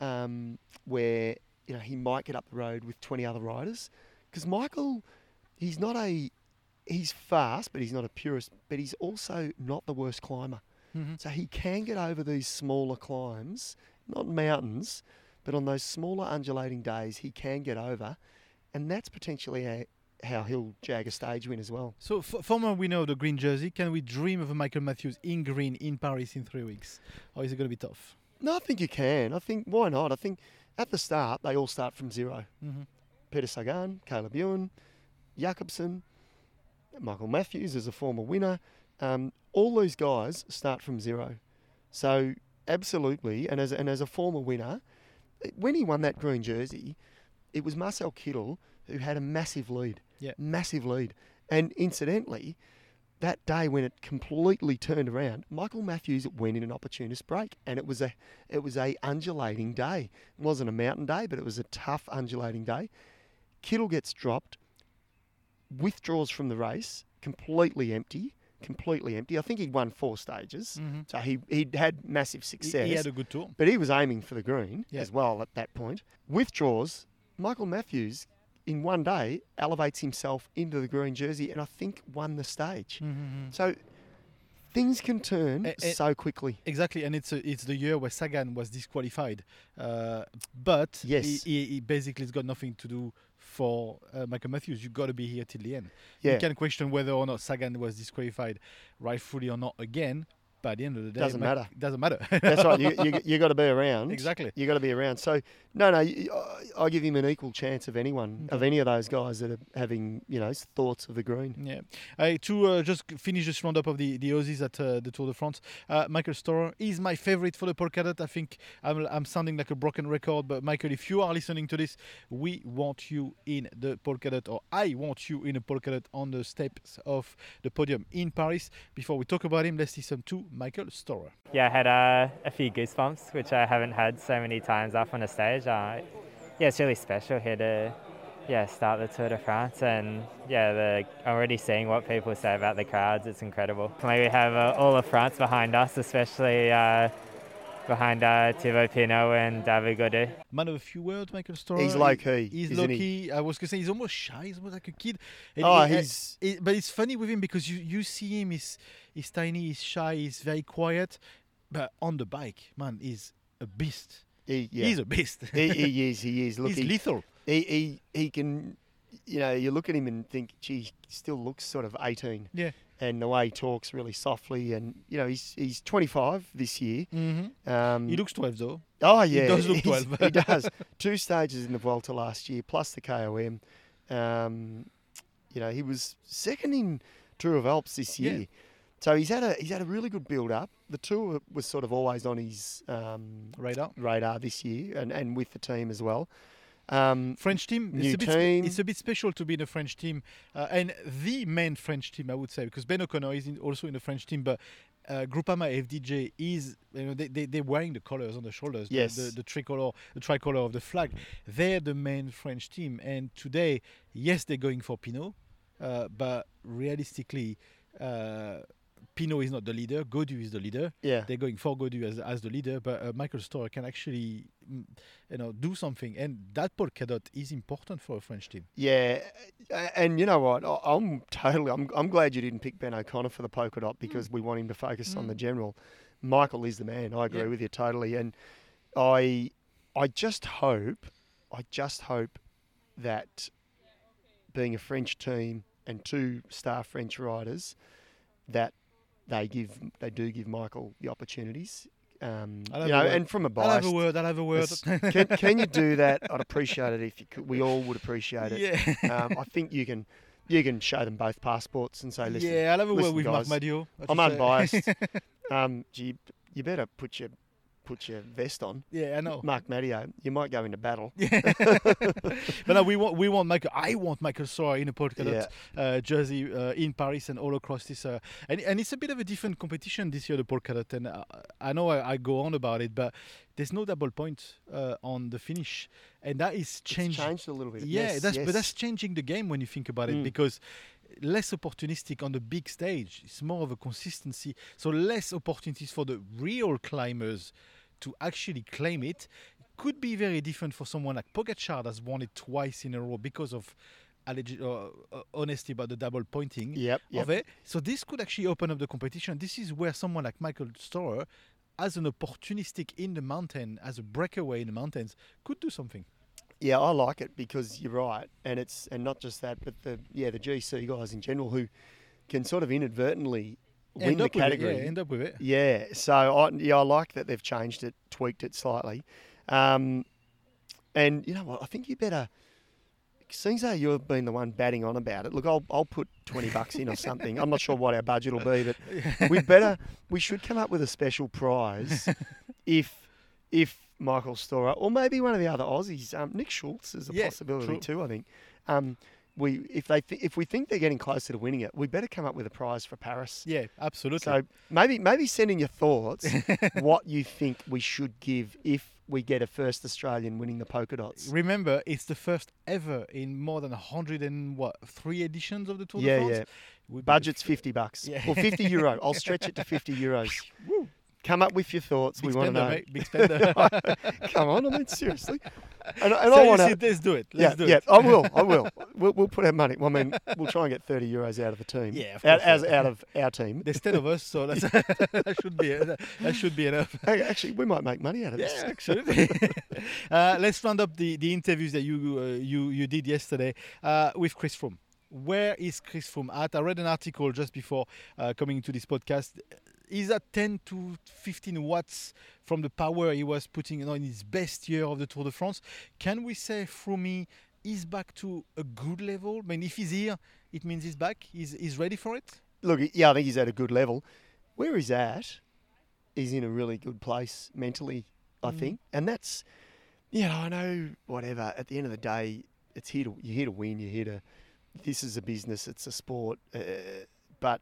um, where you know he might get up the road with 20 other riders because Michael he's not a he's fast but he's not a purist but he's also not the worst climber Mhm. so he can get over these smaller climbs not mountains but on those smaller undulating days he can get over and that's potentially a, how he'll jag a stage win as well So, f- former winner of the green jersey, can we dream of a Michael Matthews in green in Paris in three weeks? Or is it going to be tough? no I think you can I think why not I think at the start they all start from zero Mm-hmm. Peter Sagan, Caleb Ewan, Jakobsen, Michael Matthews is a former winner. Um, all these guys start from zero. So absolutely, and as and as a former winner, when he won that green jersey, it was Marcel Kittel who had a massive lead. Yeah. Massive lead. And incidentally, that day when it completely turned around, Michael Matthews went in an opportunist break, and it was a it was a undulating day. It wasn't a mountain day, but it was a tough undulating day. Kittel gets dropped, withdraws from the race, completely empty, completely empty. I think he'd won four stages, Mm-hmm. so he he'd had massive success. he had a good tour. But he was aiming for the green Yeah. as well at that point. Withdraws. Michael Matthews, in one day, elevates himself into the green jersey and I think won the stage. Mm-hmm. So things can turn so quickly. Exactly, and it's a, it's the year where Sagan was disqualified, uh, but Yes. he, he, he basically has got nothing to do for uh, Michael Matthews. You've got to be here till the end. Yeah. You can question whether or not Sagan was disqualified, rightfully or not. Again, at the end of the day, Doesn't Ma- matter. (laughs) Doesn't matter. That's right. You, you, (laughs) you got to be around. Exactly. You got to be around. So no, no. I, I give him an equal chance of anyone, of any of those guys that are having you know thoughts of the green. Yeah. Uh, to uh, just finish this roundup of the, the Aussies at uh, the Tour de France, uh, Michael Storer is my favorite for the Polkadot. I think I'm, I'm sounding like a broken record, but Michael, if you are listening to this, we want you in the Polkadot, or I want you in a Polkadot on the steps of the podium in Paris. Before we talk about him, let's listen to Michael Storer. Yeah, I had uh, a few goosebumps, which I haven't had so many times up on a stage. Uh, yeah, it's really special here to yeah start the Tour de France, and yeah, the already seeing what people say about the crowds, it's incredible. We have uh, all of France behind us, especially uh, behind uh, Thibaut Pinot and David Gaudu. Man of a few words, Michael Storer. He's low key, He's isn't low he? I was gonna say he's almost shy. He's almost like a kid. And Oh, he- uh, he's it, but it's funny with him because you, you see him, he's, he's tiny, he's shy, he's very quiet. But on the bike, man, he's a beast. he, yeah. He's a beast. he, he is. He is. (laughs) Look, he's he, lethal. he, he he can. You know, you look at him and think, gee, he still looks sort of 18. Yeah. And the way he talks really softly, and you know he's he's 25 this year. Mm-hmm. Um, He looks 12 though. Oh yeah, he does look he's- 12. he does. (laughs) Two stages in the Vuelta last year, plus the KOM. Um, you know, he was second in Tour of Alps this year. Yeah. So he's had a he's had a really good build up. The tour was sort of always on his um, Radar. radar this year, and, and with the team as well. Um, French team. New it's a bit, team. It's a bit special to be in a French team, uh, and the main French team, I would say, because Ben O'Connor is in, also in the French team, but. Uh, Groupama FDJ is, you know, they, they, they're wearing the colors on the shoulders, the- Yes. the, the, tricolor, the tricolor of the flag. They're the main French team. And today, yes, they're going for Pinot, uh, but realistically, uh, Pinot is not the leader. Gaudu is the leader. yeah, They're going for Gaudu as, as the leader, but uh, Michael Storer can actually, mm, you know, do something, and that polka dot is important for a French team. yeah, and you know what? I- I'm totally. I'm, I'm glad you didn't pick Ben O'Connor for the polka dot because we want him to focus on the general. Michael is the man. I agree Yeah. with you totally, and I I just hope, I just hope that being a French team and two star French riders, that they give they do give Michael the opportunities. Um, you know, and from a bias, a word. I'll have a word. can, can you do that? I'd appreciate it if you could. We all would appreciate it. yeah. Um, I think you can you can show them both passports and say, listen, yeah, I'll have a word with guys, Marc I'm unbiased. (laughs) um, you, you better put your put your vest on. yeah, I know. Marc Madiot, you might go into battle. Yeah. (laughs) but no, we want we want Michael. I want Michael Storer in a polka uh, jersey uh, in Paris and all across this. Uh, and and it's a bit of a different competition this year, the polka dot. And uh, I know I, I go on about it, but there's no double point uh, on the finish, and that is It's changing. changed a little bit. Yeah, yes, that's yes. but that's changing the game when you think about it Mm. because less opportunistic on the big stage. It's more of a consistency. So less opportunities for the real climbers to actually claim it. Could be very different for someone like Pogacar that's won it twice in a row because of alleged, uh, uh, honesty about the double pointing Yep, yep. of it. So this could actually open up the competition. This is where someone like Michael Storer, as an opportunistic in the mountain, as a breakaway in the mountains, could do something. Yeah, I like it because you're right, and it's and not just that, but the yeah the GC guys in general who can sort of inadvertently win end the with it, category. yeah, end up with it. Yeah, so I, yeah, I like that they've changed it, tweaked it slightly. Um, and you know what? I think you better, seeing as you've been the one batting on about it. Look, I'll I'll put twenty bucks in or something. I'm not sure what our budget will be, but we better we should come up with a special prize (laughs) if if Michael Storer or maybe one of the other Aussies, um, Nick Schultz is a Yeah, possibility true. too. I think. Um, we if they th- if we think they're getting closer to winning it, we better come up with a prize for Paris. Yeah, absolutely. So maybe maybe send in your thoughts (laughs) what you think we should give if we get a first Australian winning the polka dots. Remember, it's the first ever in more than a hundred and what three editions of the Tour Yeah, de France. yeah. Would be the Budget's fifty bucks Yeah. or fifty euro. I'll stretch it to (laughs) fifty euros. Come up with your thoughts. Big we want to know. mate. Big spender. Come on, I mean seriously. And, and I want to. let's do it. Yeah, Let's do yeah, it. I will. I will. (laughs) We'll, we'll put our money. Well, I mean, we'll try and get thirty euros out of the team. Yeah, of out, as out of our team. There's ten of us, so that's, (laughs) that should be that should be enough. (laughs) Hey, actually, we might make money out of this. Yeah, absolutely. uh, let's round up the, the interviews that you uh, you you did yesterday uh, with Chris Froome. Where is Chris Froome at? I read an article just before uh, coming into this podcast. He's at 10 to 15 watts from the power he was putting on in his best year of the Tour de France. Can we say Froome is back to a good level? I mean, if he's here, it means he's back. He's, he's ready for it. Look, yeah, I think he's at a good level. Where he's at, he's in a really good place mentally, I Mm. think, and that's, you know, I know whatever. At the end of the day, it's here to you're here to win. You're here to. This is a business. It's a sport, uh, but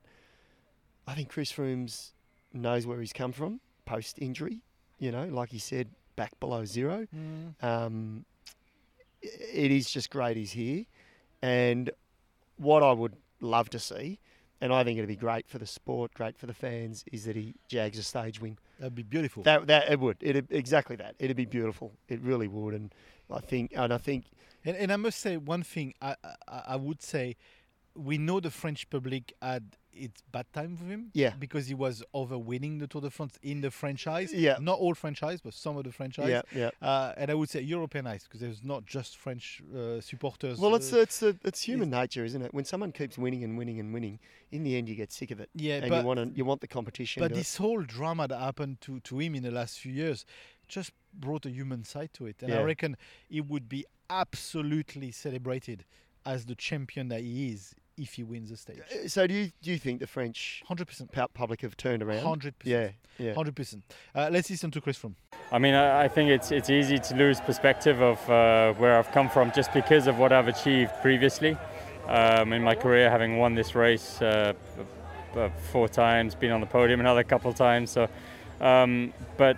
I think Chris Froome's knows where he's come from post injury. You know, like he said, back below zero. Um, it is just great he's here. And what I would love to see, and I think it'd be great for the sport, great for the fans, is that he jags a stage win. That'd be beautiful. That that it would. It'd exactly that. It'd be beautiful. It really would. And I think, and I think, And, and I must say one thing. I, I I would say, we know the French public had it's bad time for him. Yeah. Because he was over winning the Tour de France in the franchise. Yeah. Not all franchise, but some of the franchise. Yeah, yeah. Uh, and I would say Europeanized because there's not just French uh, supporters. Well, it's uh, it's a, it's human nature, isn't it? When someone keeps winning and winning and winning, in the end you get sick of it. Yeah, and but- you want to, you want the competition. But this whole drama that happened to, to him in the last few years just brought a human side to it. And I reckon he would be absolutely celebrated as the champion that he is if he wins the stage. Uh, So do you do you think the French 100% public have turned around? 100%. Yeah, yeah. 100%. Uh, let's listen to Chris Froome. I mean, I, I think it's it's easy to lose perspective of uh, where I've come from just because of what I've achieved previously um, in my career, having won this race uh, b- b- four times, been on the podium another couple of times. So, um, but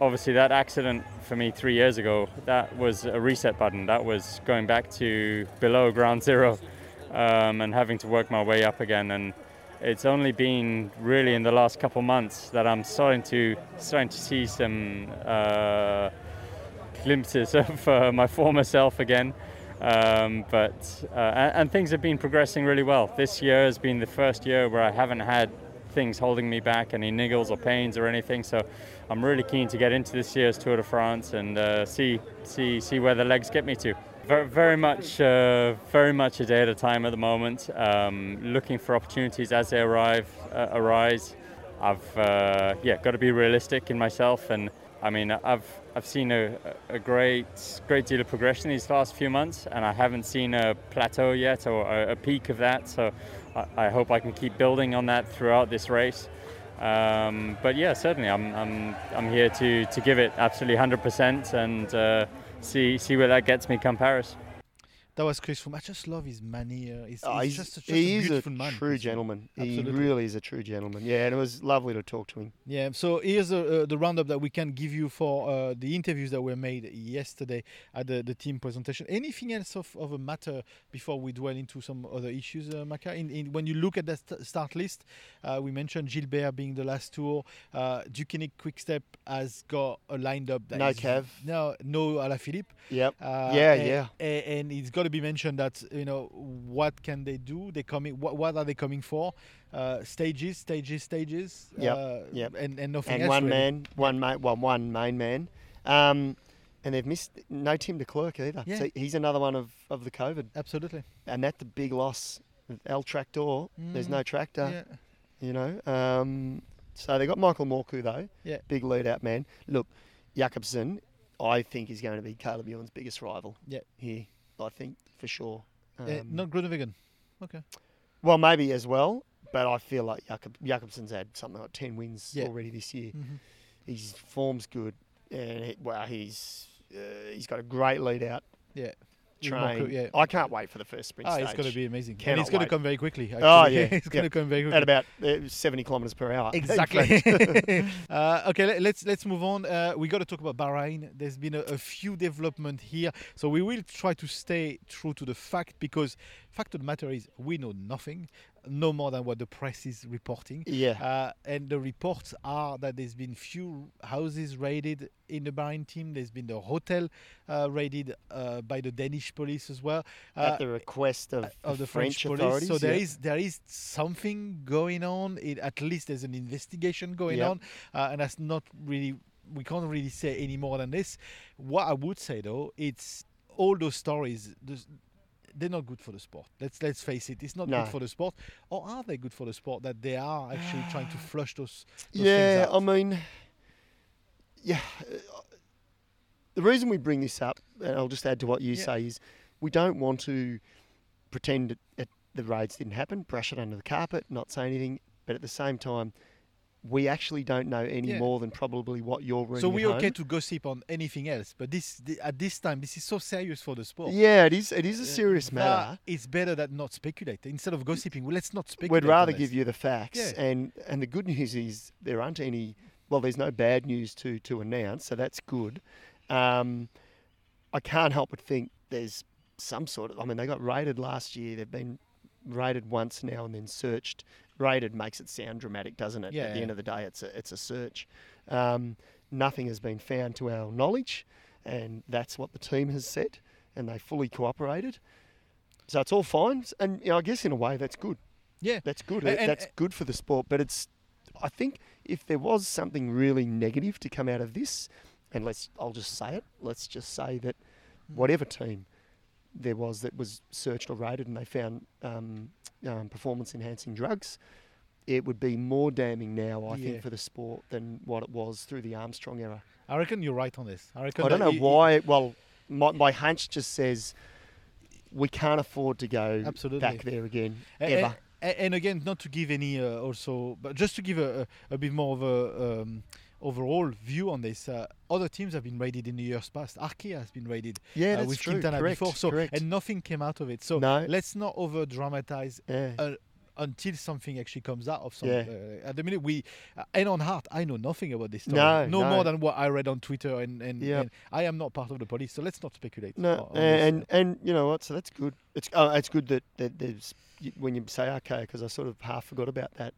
obviously that accident for me three years ago, that was a reset button. That was going back to below ground (laughs) zero um, and having to work my way up again. And it's only been really in the last couple months that I'm starting to starting to see some uh, glimpses (laughs) of uh, my former self again. Um, but uh, and, things have been progressing really well. This year has been the first year where I haven't had things holding me back, any niggles or pains or anything. So I'm really keen to get into this year's Tour de France and uh, see see see where the legs get me to. Very, very much, uh, very much a day at a time at the moment. Um, looking for opportunities as they arrive, uh, arise. I've, uh, yeah, got to be realistic in myself, and I mean, I've, I've seen a, a great, great deal of progression these last few months, and I haven't seen a plateau yet or a, peak of that. So, I, I hope I can keep building on that throughout this race. Um, but yeah, certainly, I'm, I'm, I'm here to, to give it absolutely 100% and uh, see, see where that gets me come Paris. That was Chris Froome. I just love his manner. He's, Oh, he's he's, just, a, just he a is a man. true gentleman. He really is a true gentleman. Yeah, and it was lovely to talk to him. Yeah, so here's uh, uh, the roundup that we can give you for uh, the interviews that were made yesterday at the, the team presentation. Anything else of, of a matter before we dwell into some other issues, uh, Maka? In, in, when you look at the st- start list, uh, we mentioned Gilbert being the last tour. Uh, Deceuninck Quickstep has got a lined up that No Cav. No, no Alaphilippe. Yep. Uh, Yeah, and, yeah. a- And it's got to be mentioned that you know what can they do? They coming. What, what are they coming for? Uh, stages, stages, stages. Yeah, Uh, yep. And and nothing and else. one really. man, one ma- well, one main man. Um, and they've missed no Tim Declercq either. Yeah. So he's another one of, of the COVID. Absolutely. And that's the big loss. El Tractor, there's no Mm, tractor. yeah. You know. Um, so they got Michael Morkov though. Yeah. Big lead out man. Look, Jakobsen, I think is going to be Caleb Ewan's biggest rival. Yeah. Here, I think for sure. Um, not Groenewegen. Okay. well, maybe as well, but I feel like Jakob, Jakobsen's had something like 10 wins Yeah. already this year. Mhm. His form's good, and he, well, he's uh, he's got a great lead out. Yeah. Train. Exactly, yeah. I can't wait for the first sprint Ah, stage. it's going to be amazing. and it's going to come very quickly. Oh (laughs) yeah, it's going to come very quickly. at about uh, 70 kilometers per hour. Exactly. (laughs) (laughs) uh, okay, let, let's let's move on. Uh, we got to talk about Bahrain. There's been a, a few development here, so we will try to stay true to the fact because fact of the matter is we know nothing, no more than what the press is reporting. Yeah. Uh, and the reports are that there's been few houses raided in the Bahrain team. There's been the hotel uh, raided uh, by the Danish police as well. At Uh, the request of, of the French, French, police. authorities. So there yeah. is there is something going on. It, at least there's an investigation going Yep. on, uh, and that's not really. We can't really say any more than this. What I would say though, it's all those stories. those- They're not good for the sport. Let's let's face it. It's not No. good for the sport. Or are they good for the sport that they are actually trying to (sighs) flush those? those Yeah? I mean, yeah. uh, The reason we bring this up, and I'll just add to what you Yeah. say, is we don't want to pretend that the raids didn't happen, brush it under the carpet, not say anything, but at the same time, we actually don't know any Yeah. more than probably what you're reading. So we're okay home. to gossip on anything else, but this the, at this time this is so serious for the sport. Yeah, it is. It is a serious matter. It's better that not speculate instead of gossiping. Well, let's not speculate. We'd rather give you the facts, Yeah. and and the good news is there aren't any. Well, there's no bad news to to announce, so that's good. Um, I can't help but think there's some sort of. I mean, they got raided last year. They've been raided once now and then searched. Raided makes it sound dramatic, doesn't it? At Yeah. the end of the day, it's a it's a search. Um, nothing has been found to our knowledge, and that's what the team has said, and they fully cooperated. So it's all fine, and you know, I guess in a way that's good. Yeah. that's good. And- and- that's good for the sport. But it's, I think, if there was something really negative to come out of this, and let's, I'll just say it. Let's just say that whatever team there was that was searched or raided and they found um, um, performance-enhancing drugs, it would be more damning now, I Yeah. think, for the sport than what it was through the Armstrong era. I reckon you're right on this. I reckon I don't know you- you- why. Well, my, my hunch just says we can't afford to go Absolutely. back there again A- ever. a- a- and again, not to give any uh, also, but just to give a, a, a bit more of a um, overall view on this. Uh, other teams have been raided in the years past. Arkea has been raided Yeah, uh, with true. Quintana Correct, before, so correct. and nothing came out of it. So No. let's not over dramatize Yeah. uh, until something actually comes out of something. Yeah. Uh, at the minute, we uh, and on heart, I know nothing about this story. No, no, no. more than what I read on Twitter, and and, Yep. and I am not part of the police, so let's not speculate. No, on- on and and you know what? So that's good. It's oh, it's good that, that there's when you say okay, because I sort of half forgot about that.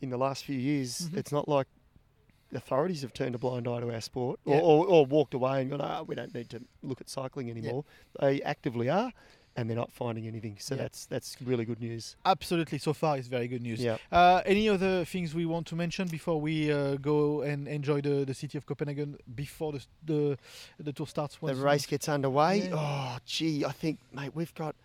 In the last few years, Mhm. it's not like authorities have turned a blind eye to our sport Yeah. or, or, or walked away and gone, oh, we don't need to look at cycling anymore. They actively are, and they're not finding anything. So Yeah. that's that's really good news. Absolutely, so far it's very good news. Yeah. Uh, any other things we want to mention before we uh, go and enjoy the, the city of Copenhagen before the the, the tour starts? When the race gets underway. Yeah. Oh, gee, I think, mate, we've got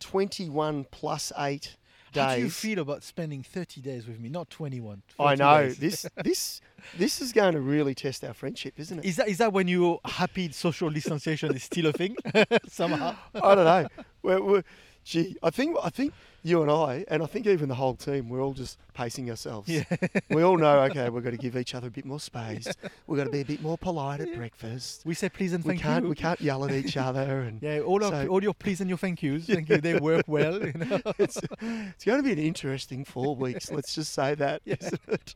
21 plus eight How do you feel about spending 30 days with me, not 21? I know days? this. (laughs) This this is going to really test our friendship, isn't it? Is that is that when you're happy social distanciation is still a thing (laughs) somehow? I don't know. We're, we're, gee, I think I think you and I, and I think even the whole team, we're all just pacing ourselves. Yeah. (laughs) we all know. Okay, we've got to (laughs) give each other a bit more space. We've got to be a bit more polite at breakfast. We say please and We thank can't you. we can't yell at each other (laughs) and Yeah, all, our, all your please and your thank yous. Thank you. They work well. You know? it's, it's going to be an interesting four weeks. Let's just say that. Yeah. isn't it?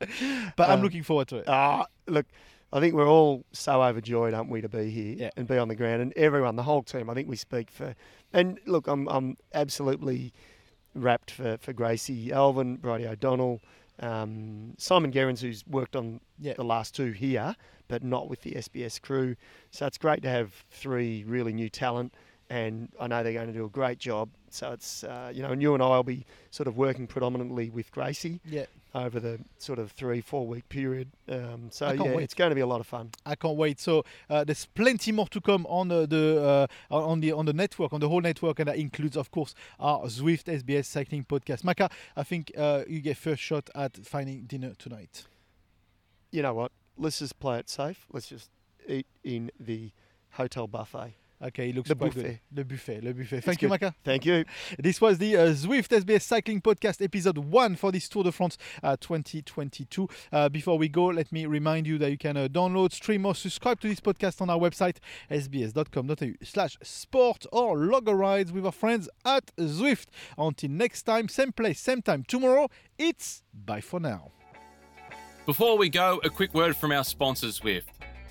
But I'm Um, looking forward to it. Ah, look, I think we're all so overjoyed, aren't we, to be here Yeah. and be on the ground, and everyone, the whole team. I think we speak for, and look, I'm I'm absolutely wrapped for for Gracie, Alvin, Bridie O'Donnell, um, Simon Gerrans, who's worked on Yeah. the last two here, but not with the SBS crew. So it's great to have three really new talent. And I know they're going to do a great job. So it's, uh, you know, and you and I will be sort of working predominantly with Gracie Yeah. over the sort of three, four week period. Um, so yeah, wait. it's going to be a lot of fun. I can't wait. So uh, there's plenty more to come on uh, the uh, on the on the network, on the whole network, and that includes, of course, our Zwift SBS Cycling Podcast. Maka, I think uh, you get first shot at finding dinner tonight. You know what? Let's just play it safe. Let's just eat in the hotel buffet. Okay, it looks The quite buffet. good. The buffet, the buffet. It's Thank you, good. Maka. Thank you. This was the uh, Zwift SBS Cycling Podcast, episode one for this Tour de France uh, 2022. Uh, before we go, let me remind you that you can uh, download, stream, or subscribe to this podcast on our website, sbs.com.au slash sport, or log a ride with our friends at Zwift. Until next time, same place, same time tomorrow, it's bye for now. Before we go, a quick word from our sponsor, Zwift.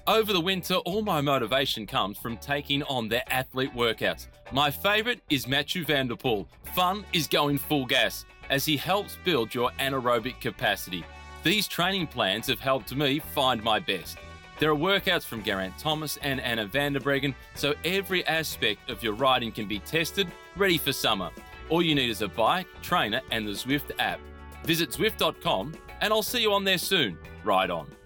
Over the winter, all my motivation comes from taking on their athlete workouts. My favourite is Mathieu Van der Poel. Fun is going full gas as he helps build your anaerobic capacity. These training plans have helped me find my best. There are workouts from Geraint Thomas and Anna van der Breggen, so every aspect of your riding can be tested, ready for summer. All you need is a bike, trainer, and the Zwift app. Visit Zwift.com, and I'll see you on there soon. Ride on.